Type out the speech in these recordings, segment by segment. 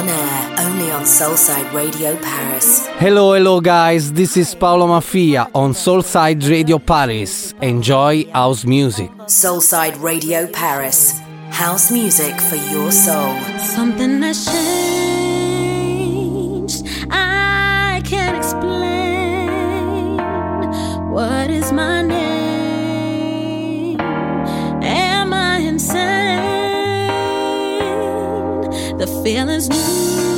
On air, only on Soulside Radio Paris. Hello, hello, guys. This is Paolo Mafia on Soulside Radio Paris. Enjoy house music. Soulside Radio Paris. House music for your soul. Something has changed. Feeling's new.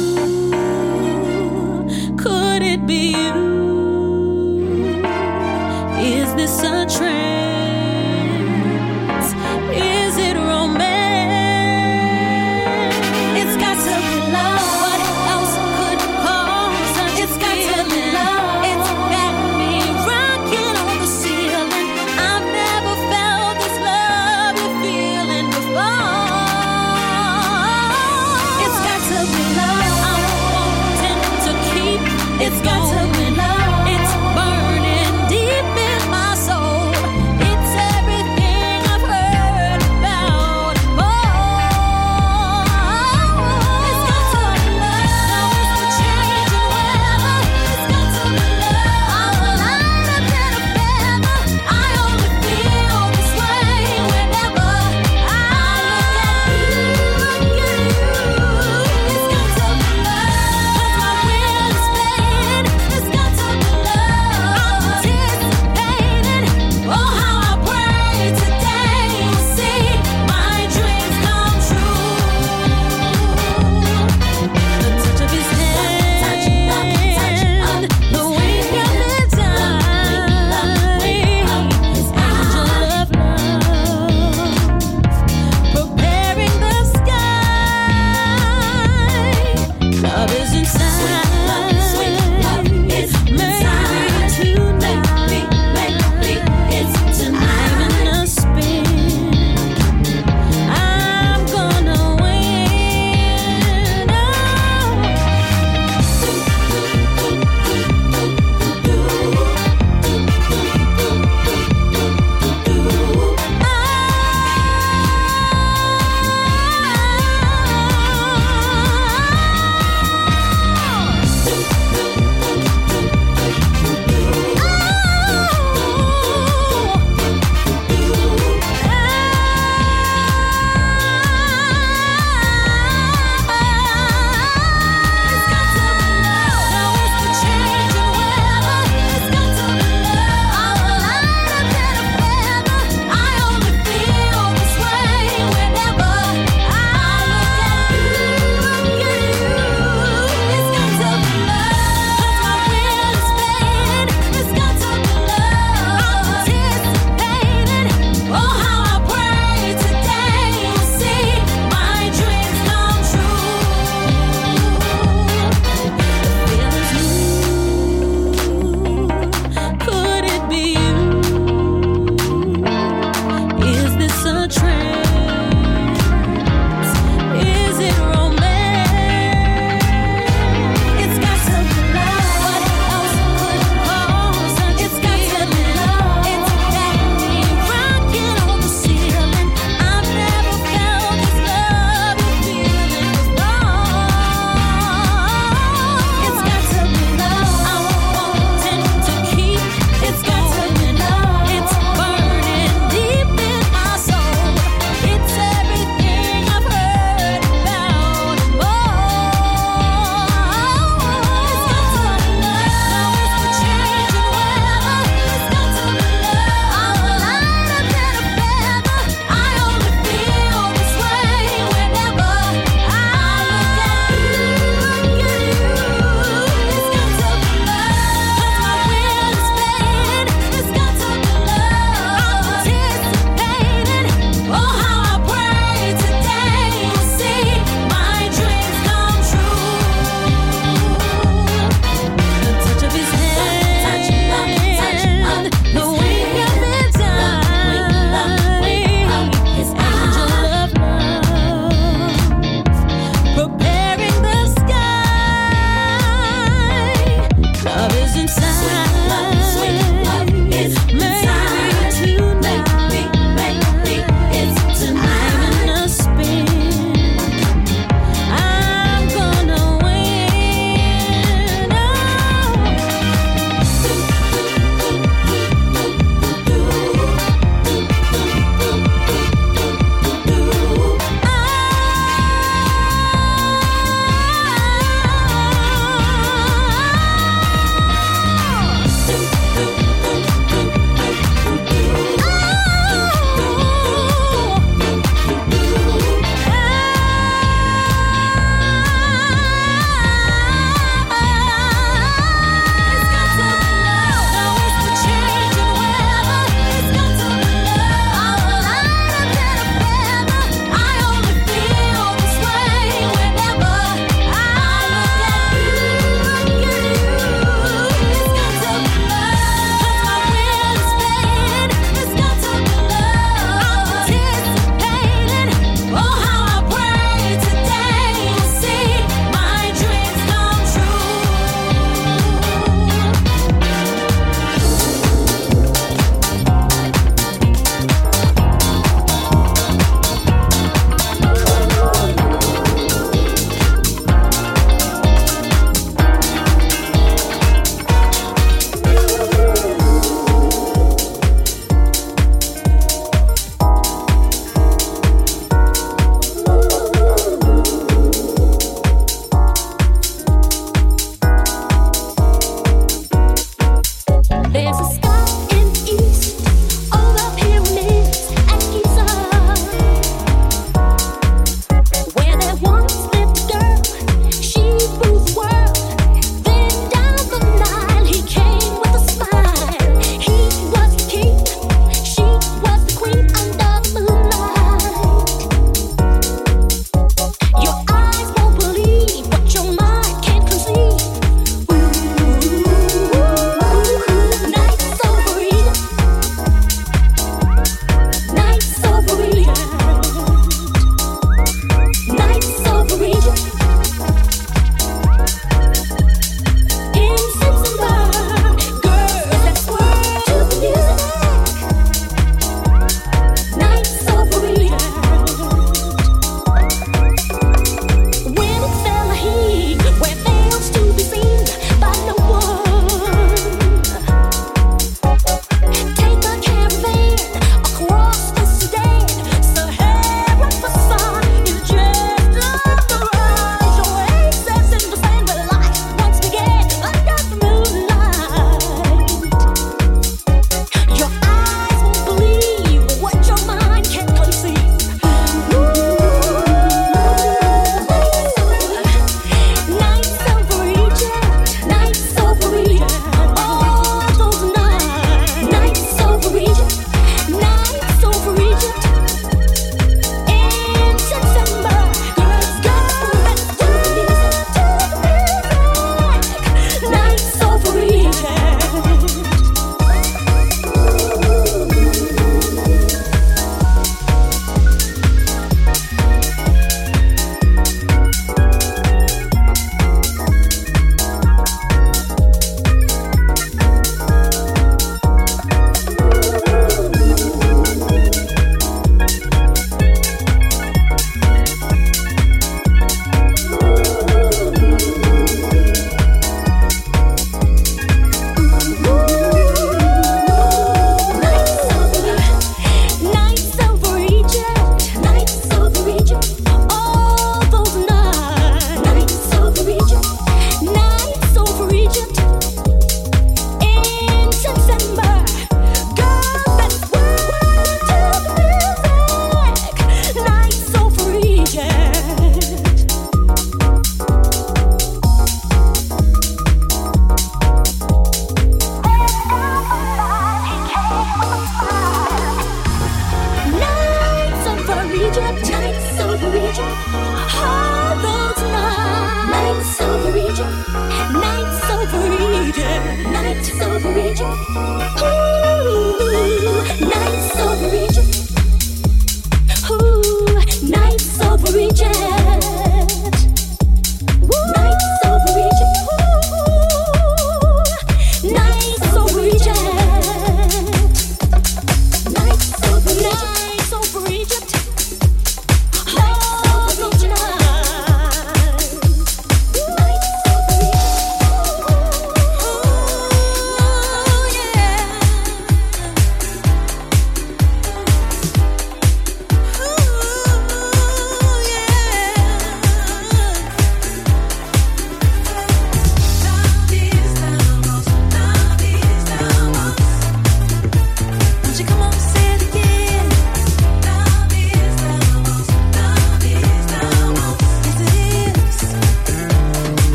Nights of region.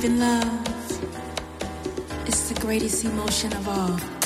believe love. is the greatest emotion of all.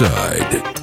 Music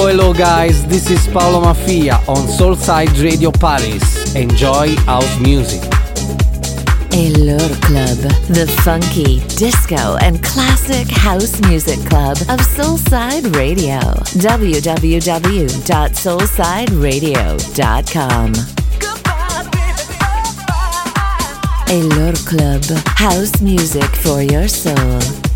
Hello, guys. This is Paolo Mafia on Soulside Radio Paris. Enjoy house music. Elor Club, the funky, disco, and classic house music club of Soulside Radio. www.soulsideradio.com. Elor Club, house music for your soul.